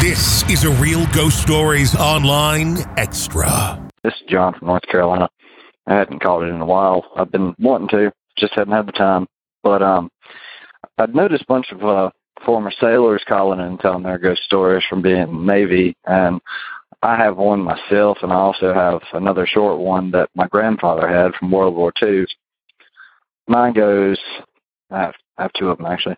This is a Real Ghost Stories Online Extra. This is John from North Carolina. I hadn't called it in a while. I've been wanting to, just hadn't had the time. But um, I'd noticed a bunch of uh, former sailors calling and telling their ghost stories from being Navy, and I have one myself, and I also have another short one that my grandfather had from World War II. Mine goes, have, I have two of them actually.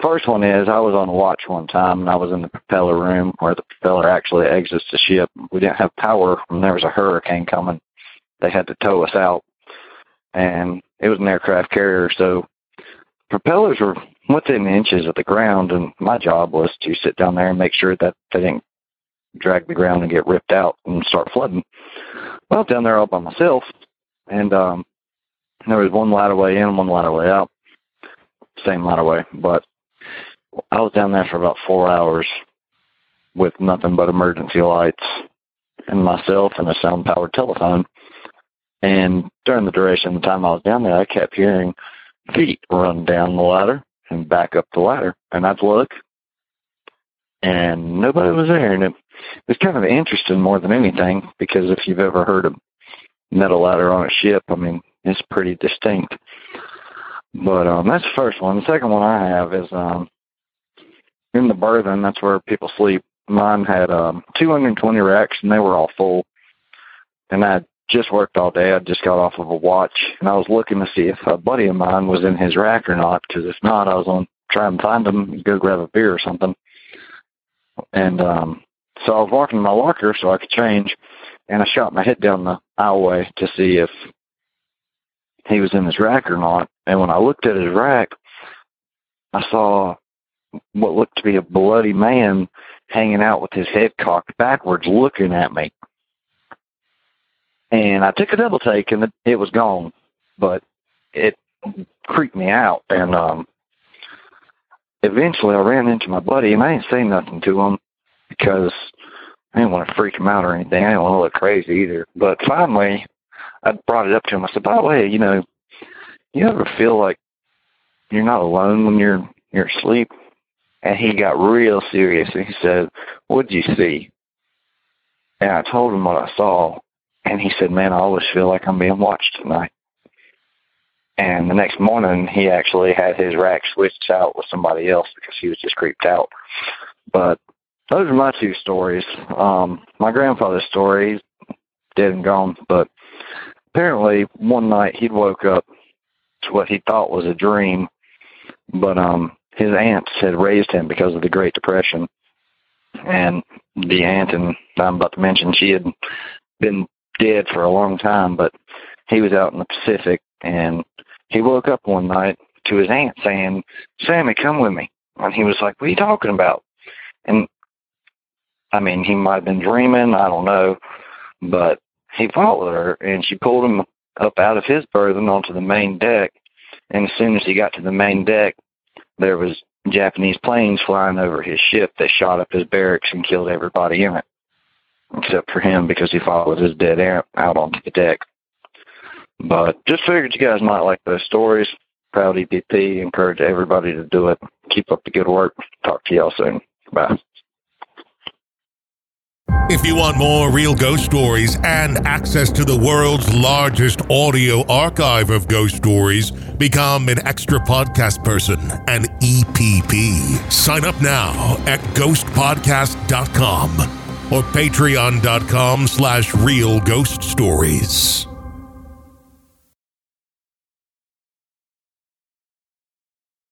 First one is I was on watch one time, and I was in the propeller room where the propeller actually exits the ship. We didn't have power when there was a hurricane coming. They had to tow us out, and it was an aircraft carrier, so propellers were within inches of the ground, and my job was to sit down there and make sure that they didn't drag the ground and get ripped out and start flooding. Well, down there all by myself, and um, there was one ladderway in, one ladderway out, same ladderway, but I was down there for about four hours with nothing but emergency lights and myself and a sound powered telephone. And during the duration of the time I was down there, I kept hearing feet run down the ladder and back up the ladder. And I'd look, and nobody was there. And it was kind of interesting more than anything because if you've ever heard of metal ladder on a ship, I mean, it's pretty distinct. But um, that's the first one. The second one I have is um, in the berthing. That's where people sleep. Mine had um, 220 racks, and they were all full. And I just worked all day. I just got off of a watch, and I was looking to see if a buddy of mine was in his rack or not. Because if not, I was to try and find him, go grab a beer or something. And um, so I was walking to my locker so I could change, and I shot my head down the aisleway to see if he was in his rack or not. And when I looked at his rack, I saw what looked to be a bloody man hanging out with his head cocked backwards, looking at me. And I took a double take and it, was gone, but it creeped me out. And um, eventually I ran into my buddy and I didn't say nothing to him because I didn't want to freak him out or anything. I didn't want to look crazy either. But finally, I brought it up to him. I said, by the way, you know, you ever feel like you're not alone when you're you're asleep? And he got real serious and he said, What'd you see? And I told him what I saw and he said, Man, I always feel like I'm being watched tonight. And the next morning, he actually had his rack switched out with somebody else because he was just creeped out. But those are my two stories. Um, my grandfather's story, dead and gone, but apparently one night he'd woke up to what he thought was a dream, but um, his aunts had raised him because of the Great Depression. And the aunt and I'm about to mention, she had been dead for a long time, but he was out in the Pacific and he woke up one night to his aunt saying, Sammy, come with me. And he was like, What are you talking about? And I mean, he might have been dreaming, I don't know, but he followed her and she pulled him up out of his berth onto the main deck. And as soon as he got to the main deck, there was Japanese planes flying over his ship that shot up his barracks and killed everybody in it except for him because he followed his dead aunt out onto the deck. But just figured you guys might like those stories. Proud EPP. Encourage everybody to do it. Keep up the good work. Talk to y'all soon. Bye. If you want more real ghost stories and access to the world's largest audio archive of ghost stories, become an extra podcast person, an EPP. Sign up now at ghostpodcast.com or patreon.com slash real ghost stories.